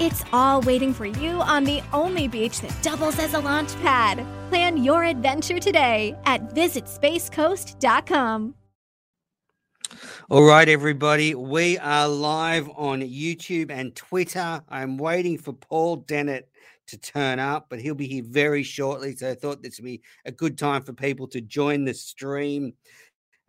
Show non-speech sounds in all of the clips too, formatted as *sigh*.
It's all waiting for you on the only beach that doubles as a launch pad. Plan your adventure today at visitspacecoast.com. All right, everybody, we are live on YouTube and Twitter. I'm waiting for Paul Dennett to turn up, but he'll be here very shortly. So I thought this would be a good time for people to join the stream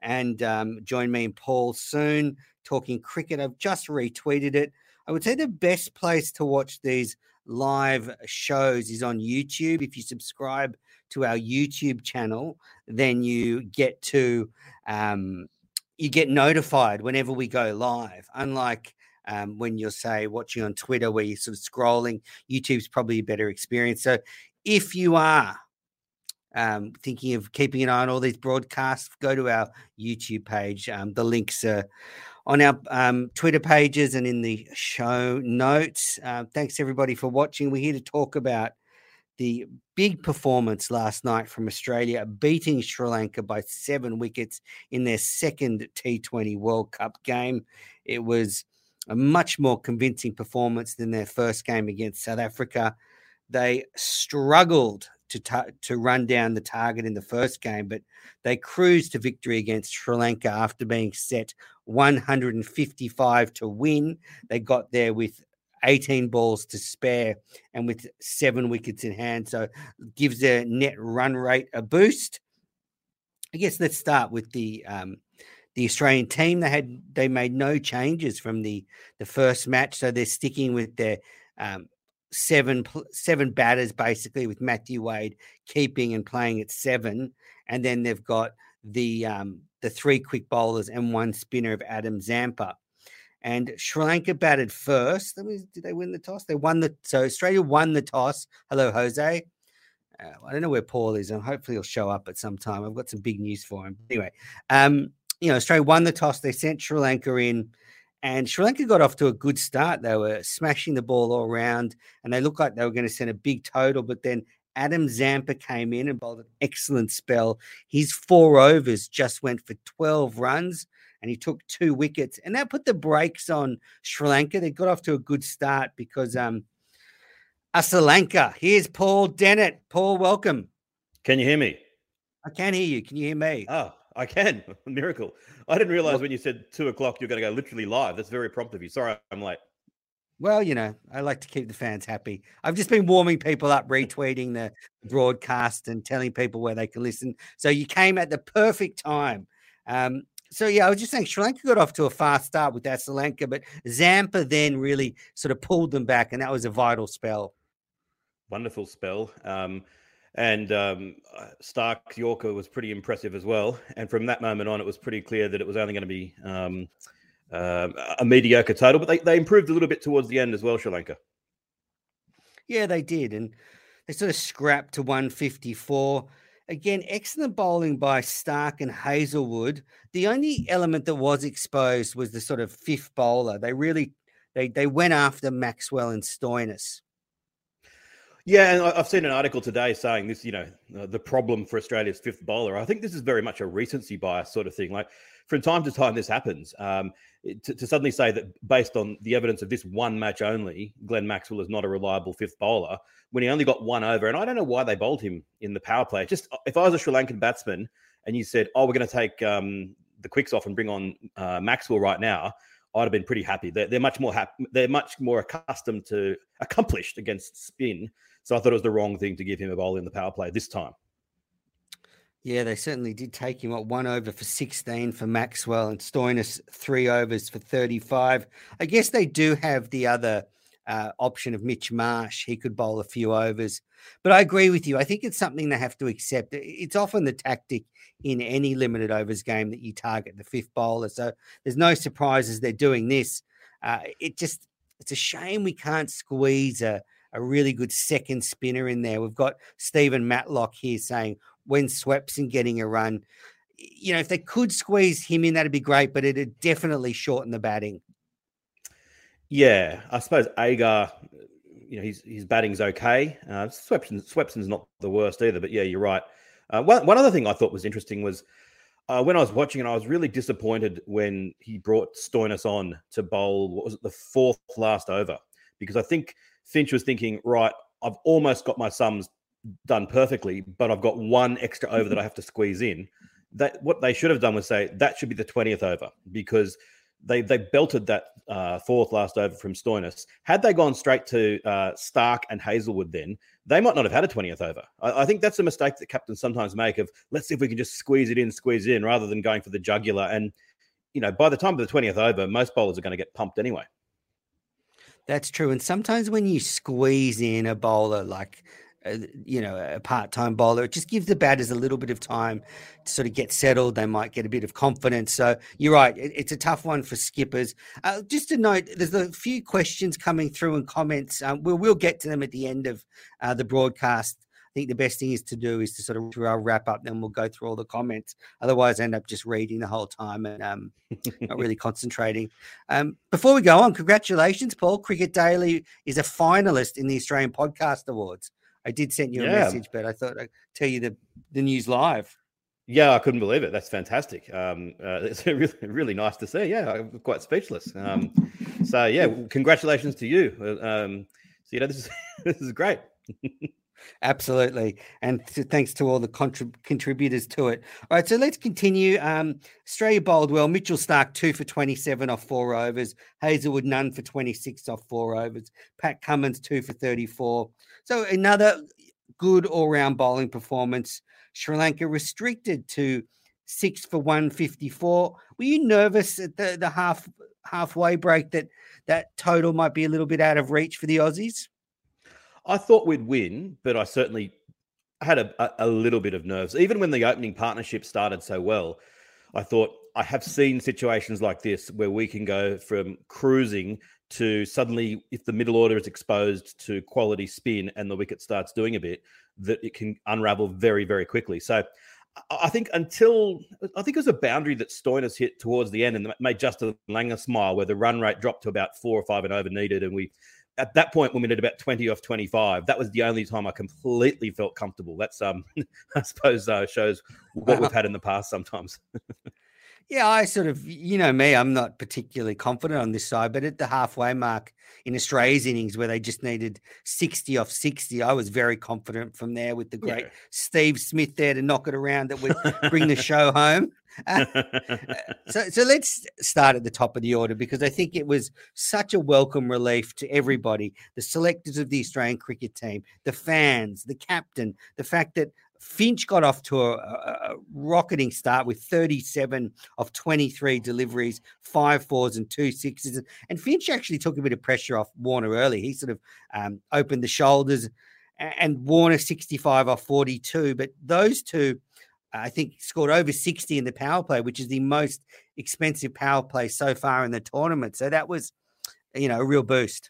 and um, join me and Paul soon talking cricket. I've just retweeted it. I would say the best place to watch these live shows is on YouTube. If you subscribe to our YouTube channel, then you get to um, you get notified whenever we go live. Unlike um, when you're say watching on Twitter where you're sort of scrolling, YouTube's probably a better experience. So if you are um, thinking of keeping an eye on all these broadcasts, go to our YouTube page. Um, the links are on our um, Twitter pages and in the show notes. Uh, thanks everybody for watching. We're here to talk about the big performance last night from Australia, beating Sri Lanka by seven wickets in their second T20 World Cup game. It was a much more convincing performance than their first game against South Africa. They struggled to ta- to run down the target in the first game, but they cruised to victory against Sri Lanka after being set 155 to win. They got there with 18 balls to spare and with seven wickets in hand, so gives their net run rate a boost. I guess let's start with the um, the Australian team. They had they made no changes from the the first match, so they're sticking with their um, seven seven batters basically with Matthew Wade keeping and playing at seven, and then they've got the um, the three quick bowlers and one spinner of Adam Zampa. And Sri Lanka batted first. Did they win the toss? They won the so Australia won the toss. Hello, Jose. Uh, I don't know where Paul is, and hopefully he'll show up at some time. I've got some big news for him. Anyway, um, you know, Australia won the toss. They sent Sri Lanka in. And Sri Lanka got off to a good start. They were smashing the ball all around, and they looked like they were going to send a big total. But then Adam Zampa came in and bowled an excellent spell. His four overs just went for 12 runs, and he took two wickets. And that put the brakes on Sri Lanka. They got off to a good start because um, Asalanka. Here's Paul Dennett. Paul, welcome. Can you hear me? I can hear you. Can you hear me? Oh, I can. *laughs* Miracle. I didn't realize well, when you said two o'clock you're going to go literally live. That's very prompt of you. Sorry, I'm late. Well, you know, I like to keep the fans happy. I've just been warming people up, *laughs* retweeting the broadcast and telling people where they can listen. So you came at the perfect time. Um, so yeah, I was just saying Sri Lanka got off to a fast start with Asalanka, but Zampa then really sort of pulled them back, and that was a vital spell. Wonderful spell. Um, and um, uh, Starc Yorker was pretty impressive as well. And from that moment on, it was pretty clear that it was only going to be um, uh, a mediocre total. But they, they improved a little bit towards the end as well, Sri Lanka. Yeah, they did. And they sort of scrapped to 154. Again, excellent bowling by Starc and Hazlewood. The only element that was exposed was the sort of fifth bowler. They really they they went after Maxwell and Stoinis. Yeah, and I've seen an article today saying this, you know, uh, the problem for Australia's fifth bowler. I think this is very much a recency bias sort of thing. Like from time to time, this happens. Um, to, to, suddenly say that based on the evidence of this one match only, Glenn Maxwell is not a reliable fifth bowler when he only got one over. And I don't know why they bowled him in the power play. Just uh, if I was a Sri Lankan batsman and you said, "Oh, we're going to take um, the quicks off and bring on uh, Maxwell right now," I'd have been pretty happy. They're, they're much more happy. They're much more accustomed to accomplished against spin so I thought it was the wrong thing to give him a bowl in the power play this time. Yeah, they certainly did take him at one over for 16 for Maxwell and Stoinis three overs for 35. I guess they do have the other uh, option of Mitch Marsh. He could bowl a few overs. But I agree with you. I think it's something they have to accept. It's often the tactic in any limited overs game that you target the fifth bowler. So there's no surprises they're doing this. Uh, it just, it's a shame we can't squeeze a, a really good second spinner in there. We've got Stephen Matlock here saying when Swepson getting a run. You know, if they could squeeze him in, that'd be great, but it'd definitely shorten the batting. Yeah, I suppose Agar, you know, his his batting's okay. Uh, Swepson, Swepson's not the worst either, but yeah, you're right. Uh, one one other thing I thought was interesting was uh, when I was watching it, I was really disappointed when he brought Stoinis on to bowl. What was it, the fourth last over? Because I think Finch was thinking, right, I've almost got my sums done perfectly, but I've got one extra over that I have to squeeze in. That what they should have done was say that should be the twentieth over because they they belted that uh, fourth last over from Stoinis. Had they gone straight to uh, Starc and Hazlewood, then they might not have had a twentieth over. I, I, think that's a mistake that captains sometimes make of let's see if we can just squeeze it in, squeeze it in, rather than going for the jugular. And you know, by the time of the twentieth over, most bowlers are going to get pumped anyway. That's true. And sometimes when you squeeze in a bowler like uh, you know, a part-time bowler. It just gives the batters a little bit of time to sort of get settled. They might get a bit of confidence. So you're right; it, it's a tough one for skippers. Uh, just a note: there's a few questions coming through and comments. Um, we'll we'll get to them at the end of uh, the broadcast think the best thing is to do is to sort of do our wrap up, then we'll go through all the comments. Otherwise, I end up just reading the whole time and um, not really *laughs* concentrating. Um, before we go on, congratulations, Paul. Cricket Daily is a finalist in the Australian Podcast Awards. I did send you a yeah. message, but I thought I'd tell you the, the news live. Yeah, I couldn't believe it. That's fantastic. Um, uh, *laughs* it's really, really nice to see. Yeah, I'm quite speechless. Um, so yeah, *laughs* congratulations to you. Uh, um, so you know, this is this is great. Absolutely. And to, thanks to all the contrib- contributors to it. All right, so let's continue. Um, Australia bowled well. Mitchell Starc, two for 27 off four overs. Hazlewood, none for 26 off four overs. Pat Cummins, two for 34. So another good all round bowling performance. Sri Lanka restricted to six for 154. Were you nervous at the, the half halfway break that that total might be a little bit out of reach for the Aussies? I thought we'd win, but I certainly had a, a, little bit of nerves. Even when the opening partnership started so well, I thought I have seen situations like this where we can go from cruising to suddenly, if the middle order is exposed to quality spin and the wicket starts doing a bit, that it can unravel very, very quickly. So I think until I think it was a boundary that Stoinis hit towards the end and made Justin Langer smile, where the run rate dropped to about four or five and over needed, and we at that point when we did about 20 off 25 that was the only time i completely felt comfortable. That's um *laughs* i suppose uh, shows what we've had in the past sometimes *laughs* yeah i sort of you know me i'm not particularly confident on this side but at the halfway mark in australia's innings where they just needed 60 off 60 i was very confident from there with the great yeah. steve smith there to knock it around that would bring the *laughs* show home uh, so, so let's start at the top of the order because I think it was such a welcome relief to everybody the selectors of the Australian cricket team, the fans, the captain, the fact that Finch got off to a, a, rocketing start with 37 of 23 deliveries, five fours and two sixes. And Finch actually took a bit of pressure off Warner early. He sort of um, opened the shoulders and Warner 65 off 42. But those two I think scored over 60 in the power play, which is the most expensive power play so far in the tournament. So that was, you know, a real boost.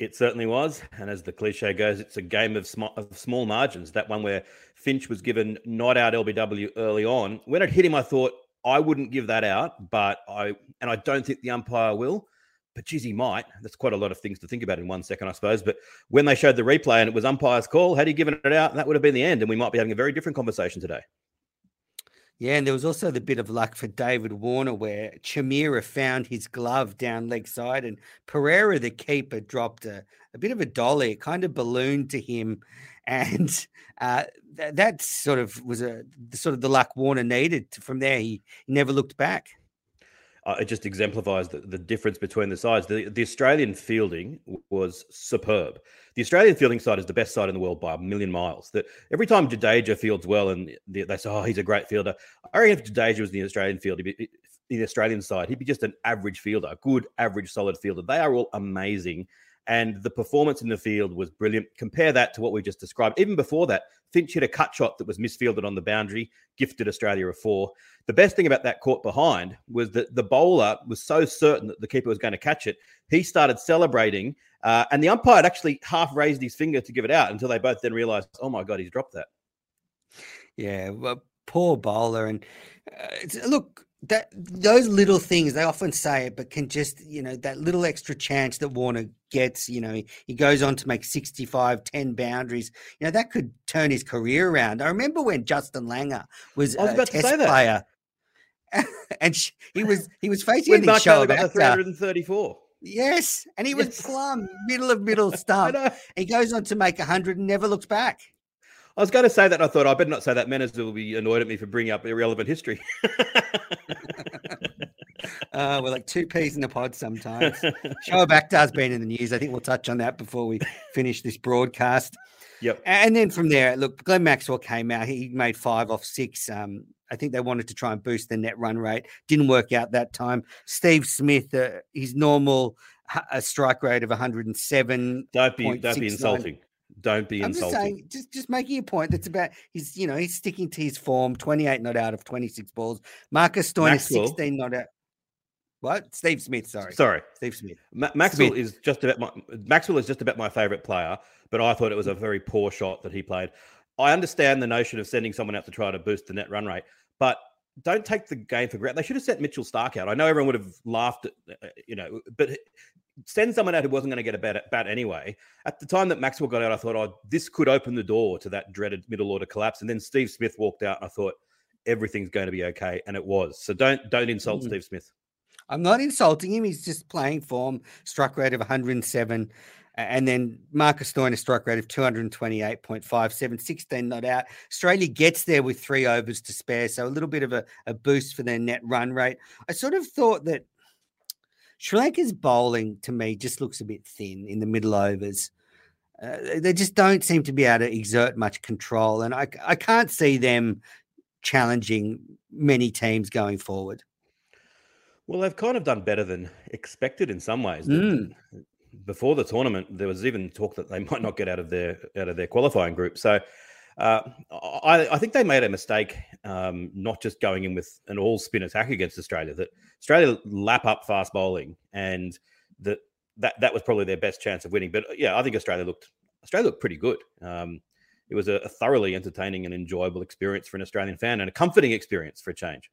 It certainly was. And as the cliche goes, it's a game of, sm- of small margins. That one where Finch was given not out LBW early on. When it hit him, I thought I wouldn't give that out, but I, and I don't think the umpire will. but geez, he might. That's quite a lot of things to think about in one second, I suppose. But when they showed the replay and it was umpire's call, had he given it out, that would have been the end, and we might be having a very different conversation today. Yeah, and there was also the bit of luck for David Warner where Chameera found his glove down leg side, and Perera, the keeper, dropped a, a bit of a dolly. It kind of ballooned to him, *laughs* and uh, th- that sort of was a sort of the luck Warner needed. From there, he never looked back Uh, it just exemplifies the, the difference between the sides. The, the Australian fielding was superb. The Australian fielding side is the best side in the world by a million miles. That every time Jadeja fields well and they say, "Oh, he's a great fielder," I reckon if Jadeja was in the Australian field, be, in the Australian side, he'd be just an average fielder, a good, average, solid fielder. They are all amazing and the performance in the field was brilliant. Compare that to what we just described. Even before that, Finch hit a cut shot that was misfielded on the boundary, gifted Australia a four. The best thing about that caught behind was that the bowler was so certain that the keeper was going to catch it. He started celebrating, uh, and the umpire had actually half raised his finger to give it out until they both then realized, oh my God, he's dropped that. Yeah, well, poor bowler. And uh, look, that those little things they often say it, but can just you know that little extra chance that Warner gets. You know, he, goes on to make 65, 10 boundaries. You know that could turn his career around. I remember when Justin Langer was, was a test player, *laughs* and he was he was *laughs* facing when Mark got the 334. Yes, and he was yes. plumb *laughs* middle of middle stump. he goes on to make 100 and never looks back. I was going to say that. I thought I better not say that. Menners will be annoyed at me for bringing up irrelevant history. *laughs* uh, we're like two peas in a pod sometimes. Shoaib Akhtar's been in the news. I think we'll touch on that before we finish this broadcast. Yep. And then from there, look, Glenn Maxwell came out. He made five off six. Um, I think they wanted to try and boost the net run rate. Didn't work out that time. Steve Smith, uh, his normal a strike rate of 107. Don't be, don't be insulting. Don't be I'm insulting. Just, saying, just just making a point that's about he's you know he's sticking to his form. Twenty eight not out of twenty six balls. Marcus Stoinis sixteen not out. What? Steve Smith. Sorry. Sorry. Steve Smith. Ma- Maxwell Smith. is just about my Maxwell is just about my favorite player, but I thought it was a very poor shot that he played. I understand the notion of sending someone out to try to boost the net run rate, but don't take the game for granted. They should have sent Mitchell Starc out. I know everyone would have laughed at, uh, you know, but send someone out who wasn't going to get a bat, bat anyway. At the time that Maxwell got out, I thought, oh, this could open the door to that dreaded middle order collapse. And then Steve Smith walked out, and I thought everything's going to be okay, and it was. So don't don't insult mm. Steve Smith. I'm not insulting him. He's just playing form. Struck rate of 107. And then Marcus Stoinis strike rate of 228.57, 16 not out. Australia gets there with three overs to spare. So a little bit of a, a boost for their net run rate. I sort of thought that Sri Lanka's bowling to me just looks a bit thin in the middle overs. Uh, they just don't seem to be able to exert much control, and I, I can't see them challenging many teams going forward. Well, they've kind of done better than expected in some ways. Mm. Before the tournament, there was even talk that they *laughs* might not get out of their out of their qualifying group. So uh, I, I, think they made a mistake um, not just going in with an all spin attack against Australia. That Australia lap up fast bowling, and that that that was probably their best chance of winning. But yeah, I think Australia looked Australia looked pretty good. Um, it was a, a, thoroughly entertaining and enjoyable experience for an Australian fan, and a comforting experience for a change.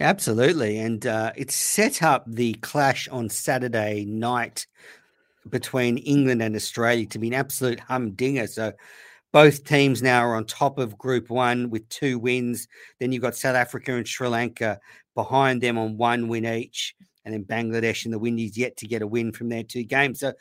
Absolutely, and uh, it set up the clash on Saturday night between England and Australia to be an absolute humdinger. So both teams now are on top of Group One with two wins. Then you've got South Africa and Sri Lanka behind them on one win each, and then Bangladesh and the Windies yet to get a win from their two games. So,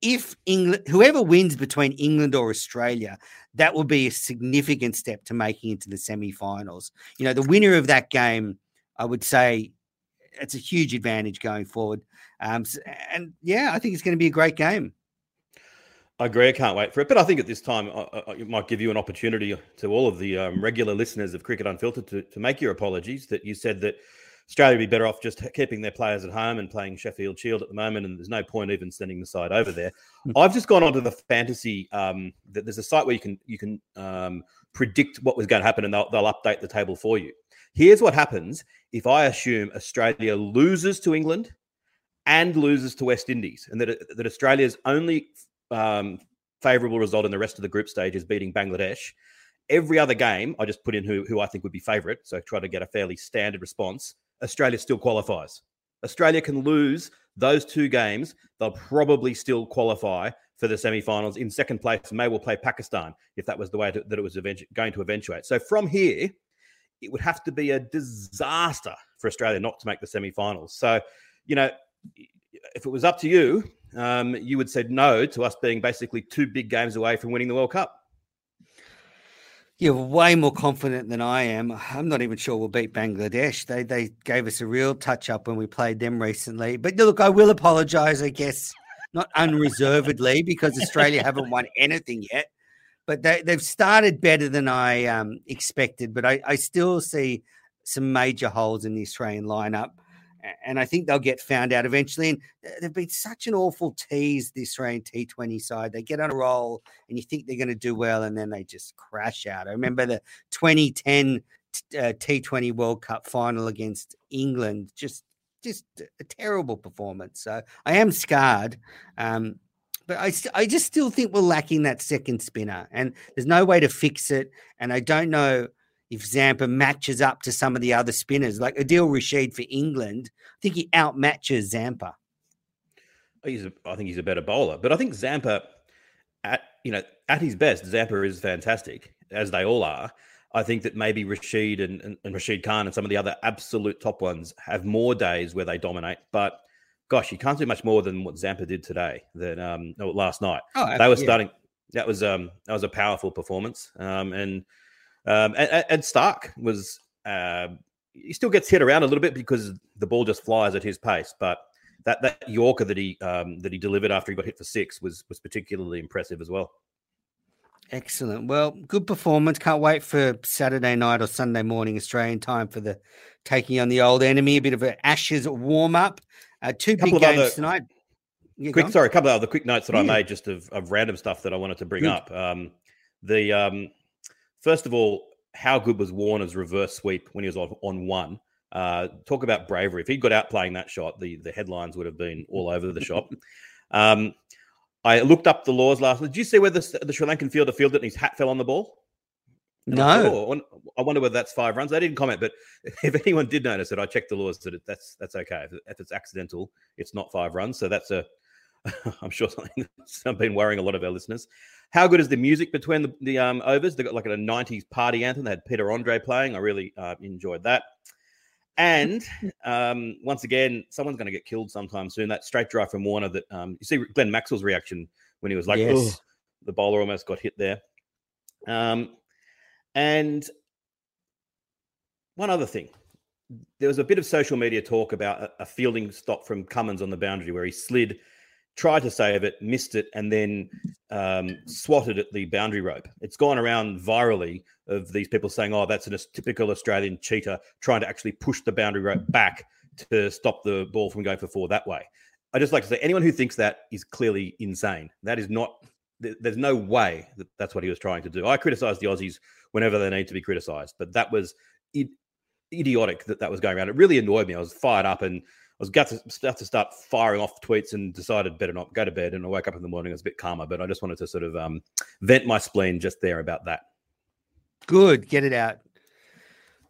if England, whoever wins between England or Australia, that will be a significant step to making into the semi-finals. You know, the winner of that game, I would say, it's a huge advantage going forward. Um, and yeah, I think it's going to be a great game. I agree. I can't wait for it. But I think at this time, it might give you an opportunity to all of the um, regular listeners of Cricket Unfiltered to, to make your apologies that you said that Australia would be better off just keeping their players at home and playing Sheffield Shield at the moment, and there's no point even sending the side over there. Hmm. I've just gone onto the fantasy. Um, that there's a site where you can you can um, predict what was going to happen, and they'll, they'll update the table for you. Here's what happens if I assume Australia loses to England and loses to West Indies, and that that Australia's only um, favorable result in the rest of the group stage is beating Bangladesh. Every other game, I just put in who, who I think would be favourite. So try to get a fairly standard response. Australia still qualifies. Australia can lose those two games, they'll probably still qualify for the semi-finals. In second place, may well play Pakistan if that was the way to, that it was eventu- going to eventuate. So from here, it would have to be a disaster for Australia not to make the semi-finals. So, you know, if it was up to you, um, you would say no to us being basically two big games away from winning the World Cup. You're way more confident than I am. I'm not even sure we'll beat Bangladesh. They they gave us a real touch up when we played them recently. But look, I will apologise, I guess, not unreservedly, because Australia haven't won anything yet. But they, they've started better than I um, expected. But I, I still see some major holes in the Australian lineup and I think they'll get found out eventually. And they've been such an awful tease, this Australian T20 side. They get on a roll and you think they're going to do well, and then they just crash out. I remember the 2010 uh, T20 World Cup final against England, just just a terrible performance. So I am scarred. Um, but I, I just still think we're lacking that second spinner, and there's no way to fix it. And I don't know if Zampa matches up to some of the other spinners, like Adil Rashid for England, I think he outmatches Zampa. He's a, I think he's a better bowler, but I think Zampa, at you know, at his best, Zampa is fantastic, as they all are. I think that maybe Rashid and, and, and Rashid Khan and some of the other absolute top ones have more days where they dominate, but gosh, you can't do much more than what Zampa did today. Than um, no, last night. Oh, they were yeah. starting. That was um, that was a powerful performance, um, and um, and, and, Starc was uh, he still gets hit around a little bit because the ball just flies at his pace, but that that Yorker that he um, that he delivered after he got hit for six was was particularly impressive as well. Excellent. Well, good performance. Can't wait for Saturday night or Sunday morning Australian time for the taking on the old enemy. A bit of an Ashes warm up. Uh, two big games tonight. quick, sorry, a couple of other quick notes that yeah. I made just of, of random stuff that I wanted to bring good. up. Um, the um, First of all, how good was Warner's reverse sweep when he was on, on one? Uh, talk about bravery. If he got out playing that shot, the, the headlines would have been all over the shop. *laughs* Um, I looked up the laws last. Did you see where the, the Sri Lankan fielder fielded and his hat fell on the ball? no. I, I wonder whether that's five runs. I didn't comment, but *laughs* if anyone did notice it, I checked the laws that it, that's that's okay. If, if, it's accidental, it's not five runs. So that's a, *laughs* I'm sure something that's been worrying a lot of our listeners. How good is the music between the, the um, overs? They got like a 90s party anthem. They had Peter Andre playing. I really uh, enjoyed that. And um, once again, someone's going to get killed sometime soon. That straight drive from Warner that um, you see Glenn Maxwell's reaction when he was like, yes. the bowler almost got hit there. Um, and one other thing, there was a bit of social media talk about a, a fielding stop from Cummins on the boundary where he slid tried to save it, missed it, and then um, swatted at the boundary rope. It's gone around virally of these people saying, "Oh, that's a typical Australian cheater trying to actually push the boundary rope back to stop the ball from going for four that way." I just like to say, anyone who thinks that is clearly insane. That is not. There's no way that that's what he was trying to do. I criticize the Aussies whenever they need to be criticized, but that was idiotic that that was going around. It really annoyed me. I was fired up and was got to start to start firing off tweets and decided better not go to bed. And I woke up in the morning, I was a bit calmer, but I just wanted to sort of um, vent my spleen just there about that. Good, get it out.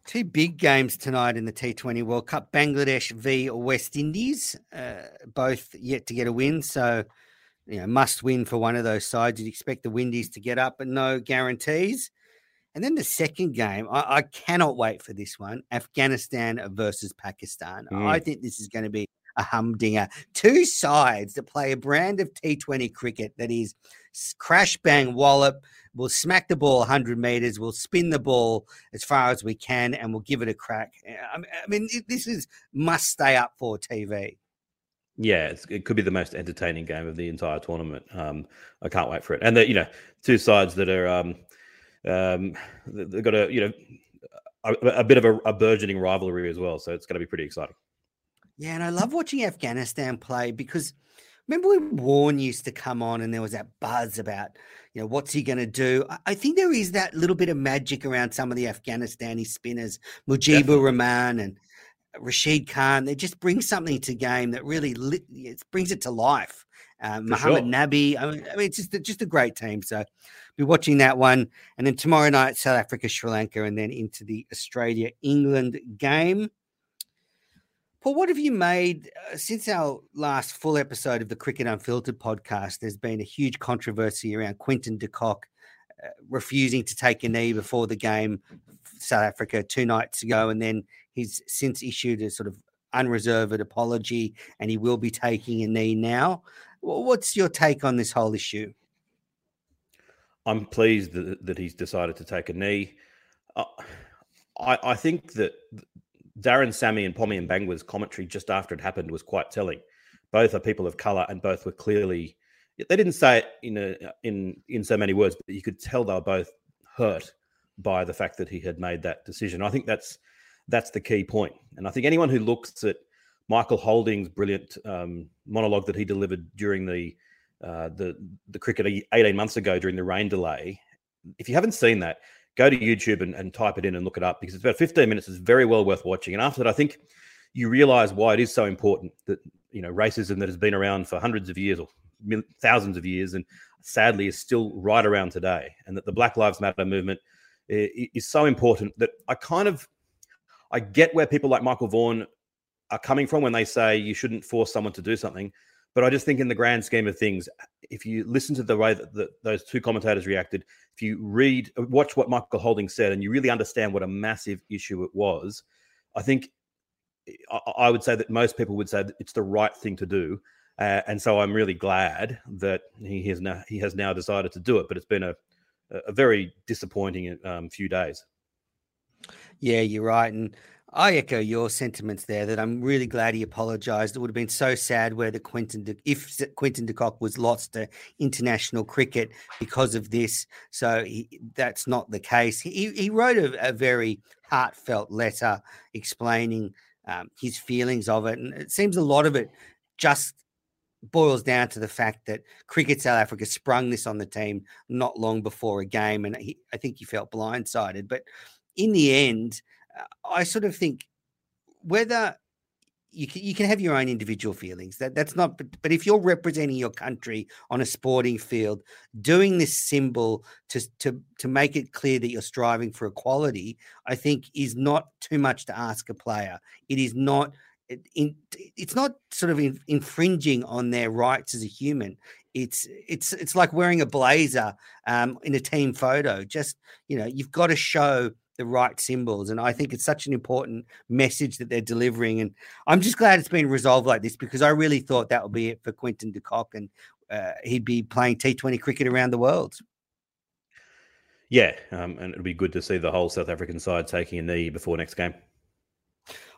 Two big games tonight in the T20 World Cup: Bangladesh v West Indies, uh, both yet to get a win. So, you know, must win for one of those sides. You'd expect the Windies to get up, but no guarantees. And then the second game, I, I cannot wait for this one Afghanistan versus Pakistan. Mm. I think this is going to be a humdinger. Two sides that play a brand of T20 cricket that is crash bang wallop. We'll smack the ball 100 meters. We'll spin the ball as far as we can and we'll give it a crack. I mean, this is must stay up for TV. Yeah, it could be the most entertaining game of the entire tournament. Um, I can't wait for it. And the you know two sides that are um, um, they've got a you know a, a bit of a, a, burgeoning rivalry as well. So it's going to be pretty exciting. Yeah, and I love watching Afghanistan play because remember when Warne used to come on and there was that buzz about you know what's he going to do. I, think there is that little bit of magic around some of the Afghanistani spinners, Mujibur. Rahman and Rashid Khan. They just bring something to game that really lit, it brings it to life. Uh, Muhammad sure. Nabi. I mean, I mean, it's just just a great team. So be watching that one. And then tomorrow night, South Africa, Sri Lanka, and then into the Australia England game. Paul, what have you made uh, since our last full episode of the Cricket Unfiltered podcast? There's been a huge controversy around Quinton de Kock uh, refusing to take a knee before the game, South Africa, two nights ago, and then he's since issued a sort of unreserved apology, and he will be taking a knee now. What's your take on this whole issue? I'm pleased that, that he's decided to take a knee. Uh, I, I think that Darren Sammy and Pommy Mbangwa's commentary just after it happened was quite telling. Both are people of color, and both were clearly. They didn't say it in a, in in so many words, but you could tell they were both hurt by the fact that he had made that decision. I think that's that's the key point. And I think anyone who looks at Michael Holding's brilliant um, monologue that he delivered during the uh, the the cricket 18 months ago during the rain delay, if you haven't seen that, go to YouTube and, and type it in and look it up because it's about 15 minutes. It's very well worth watching. And after that, I think you realize why it is so important that, you know, racism that has been around for hundreds of years or thousands of years and sadly is still right around today. And that the Black Lives Matter movement is so important that I kind of, I get where people like Michael Vaughan are coming from when they say you shouldn't force someone to do something. But I just think, in the grand scheme of things, if you listen to the way that the, those two commentators reacted, if you read, watch what Michael Holding said, and you really understand what a massive issue it was, I think I, I would say that most people would say that it's the right thing to do. Uh, and so I'm really glad that he has now he has now decided to do it. But it's been a a very disappointing um, few days. Yeah, you're right, and I echo your sentiments there. That I'm really glad he apologised. It would have been so sad where the Quinton de, if Quinton de Kock was lost to international cricket because of this. So he, that's not the case. He he wrote a, a very heartfelt letter explaining um, his feelings of it, and it seems a lot of it just boils down to the fact that Cricket South Africa sprung this on the team not long before a game, and he, I think he felt blindsided. But in the end I sort of think whether you can, you can have your own individual feelings that that's not but, but if you're representing your country on a sporting field doing this symbol to to to make it clear that you're striving for equality i think is not too much to ask a player. It is not in, it's not sort of in, infringing on their rights as a human. It's it's it's like wearing a blazer um, in a team photo. Just you know you've got to show the right symbols. And I think it's such an important message that they're delivering. And I'm just glad it's been resolved like this because I really thought that would be it for Quinton de Kock and uh, he'd be playing T20 cricket around the world. Yeah, um, and it'll be good to see the whole South African side taking a knee before next game.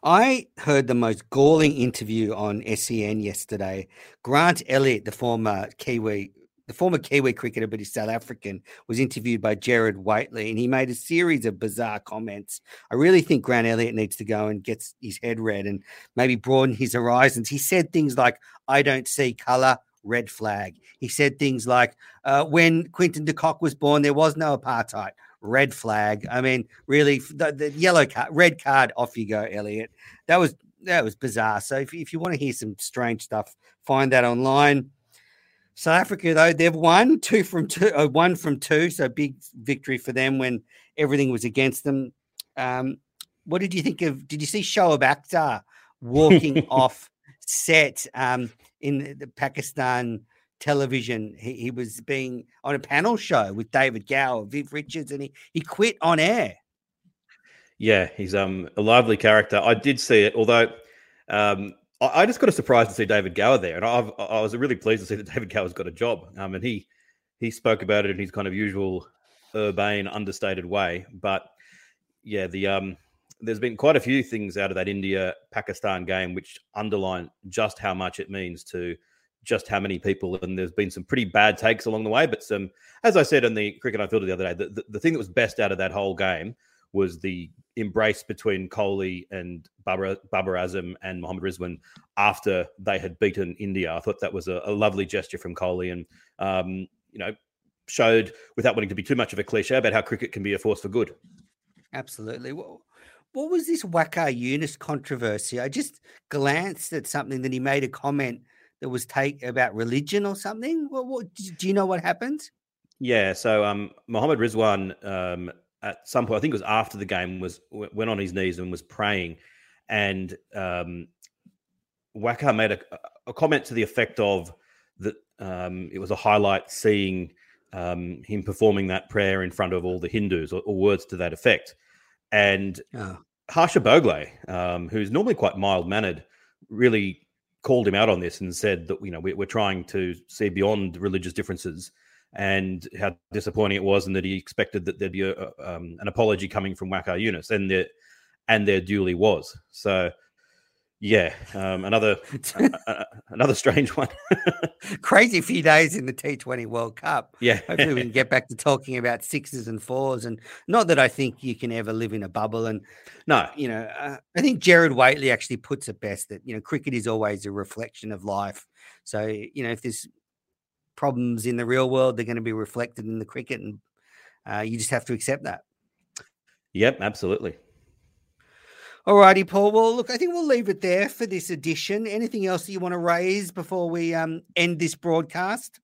I heard the most galling interview on SEN yesterday. Grant Elliott, the former Kiwi the former Kiwi cricketer, but he's South African, was interviewed by Gerard Whateley, and he made a series of bizarre comments. I really think Grant Elliott needs to go and get his head read and maybe broaden his horizons. He said things like, I don't see color, red flag. He said things like, uh, when Quinton de Kock was born, there was no apartheid, red flag. I mean, really, the, the yellow card, red card, off you go, Elliott. That was that was bizarre. So if, if you want to hear some strange stuff, find that online. South Africa, though, they've won two from two, uh, one from two, so big victory for them when everything was against them. Um, what did you think of? Did you see Shoaib Akhtar walking *laughs* off set um, in the Pakistan television? He, he, was being on a panel show with David Gower, Viv Richards, and he, he quit on air. Yeah, he's um, a lively character. I did see it, although um, I, just got a surprise to see David Gower there, and I've, I was really pleased to see that *laughs* David Gower's got a job. Um, and he he spoke about it in his kind of usual urbane, understated way. But yeah, the um, there's been quite a few things out of that India Pakistan game which underline just how much it means to just how many people. And there's been some pretty bad takes along the way, but some, as I said in the cricket I Unfiltered the other day, the, the, the thing that was best out of that whole game was the embrace between Kohli and Babar, Azam and Mohammad Rizwan after they had beaten India. I thought that was a, a lovely gesture from Kohli and, um, you know, showed without wanting to be too much of a cliche about how cricket can be a force for good. Absolutely. What, what was this Waqar Younis controversy? I just glanced at something that he made a comment that was take about religion or something. What, what do you know what happened? Yeah, so um, Mohammad Rizwan um, at some point, I think it was after the game, was went on his knees and was praying, and um, Waqar made a, a, comment to the effect of that um, it was a highlight seeing um, him performing that prayer in front of all the Hindus, or, or words to that effect. And oh. Harsha Bhogle, um, who's normally quite mild mannered, really called him out on this and said that you know we, are trying to see beyond religious differences and how disappointing it was, and that he expected that there'd be a, um, an apology coming from Waqar Younis, and there and there duly was. So yeah, um, another *laughs* uh, another strange *laughs* one. Crazy few days in the T20 World Cup. Yeah, hopefully we can get back to talking about sixes and fours, and not that I think you can ever live in a bubble. And no, you know, uh, I think Gerard Whateley actually puts it best that you know cricket is always a reflection of life. So you know, if there's problems in the real world, they're going to be reflected in the cricket, and uh, you just have to accept that. Yep, absolutely. All righty, Paul. Well, look, I think we'll leave it there for this edition. Anything else that you want to raise before we um, end this broadcast?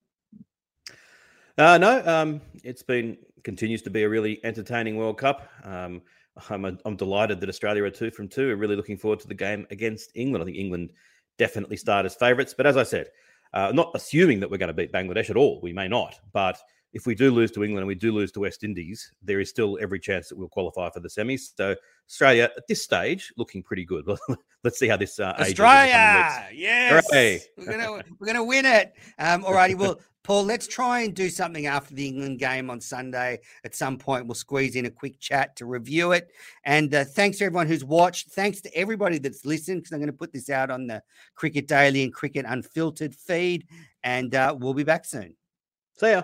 Uh, no, um, it's been continues to be a really entertaining World Cup. Um, I'm, a, I'm delighted that Australia are two from two. I'm really looking forward to the game against England. I think England definitely start as favourites. But as I said, uh, not assuming that we're going to beat Bangladesh at all. We may not. But if we do lose to England and we do lose to West Indies, there is still every chance that we'll qualify for the semis. So Australia at this stage looking pretty good. *laughs* Let's see how this uh, Australia, yes, Hooray. we're gonna we're gonna win it. Um, all righty, well. *laughs* Paul, let's try and do something after the England game on Sunday. At some point, we'll squeeze in a quick chat to review it. And uh, thanks to everyone who's watched. Thanks to everybody that's listened, because I'm going to put this out on the Cricket Daily and Cricket Unfiltered feed. And uh, we'll be back soon. See ya.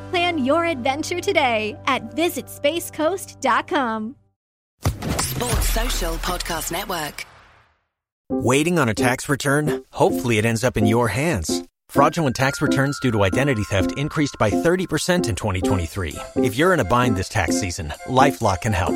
Plan your adventure today at visitspacecoast.com. Sports Social Podcast Network. Waiting on a tax return? Hopefully, it ends up in your hands. Fraudulent tax returns due to identity theft increased by 30% in 2023. If you're in a bind this tax season, Lifelock can help.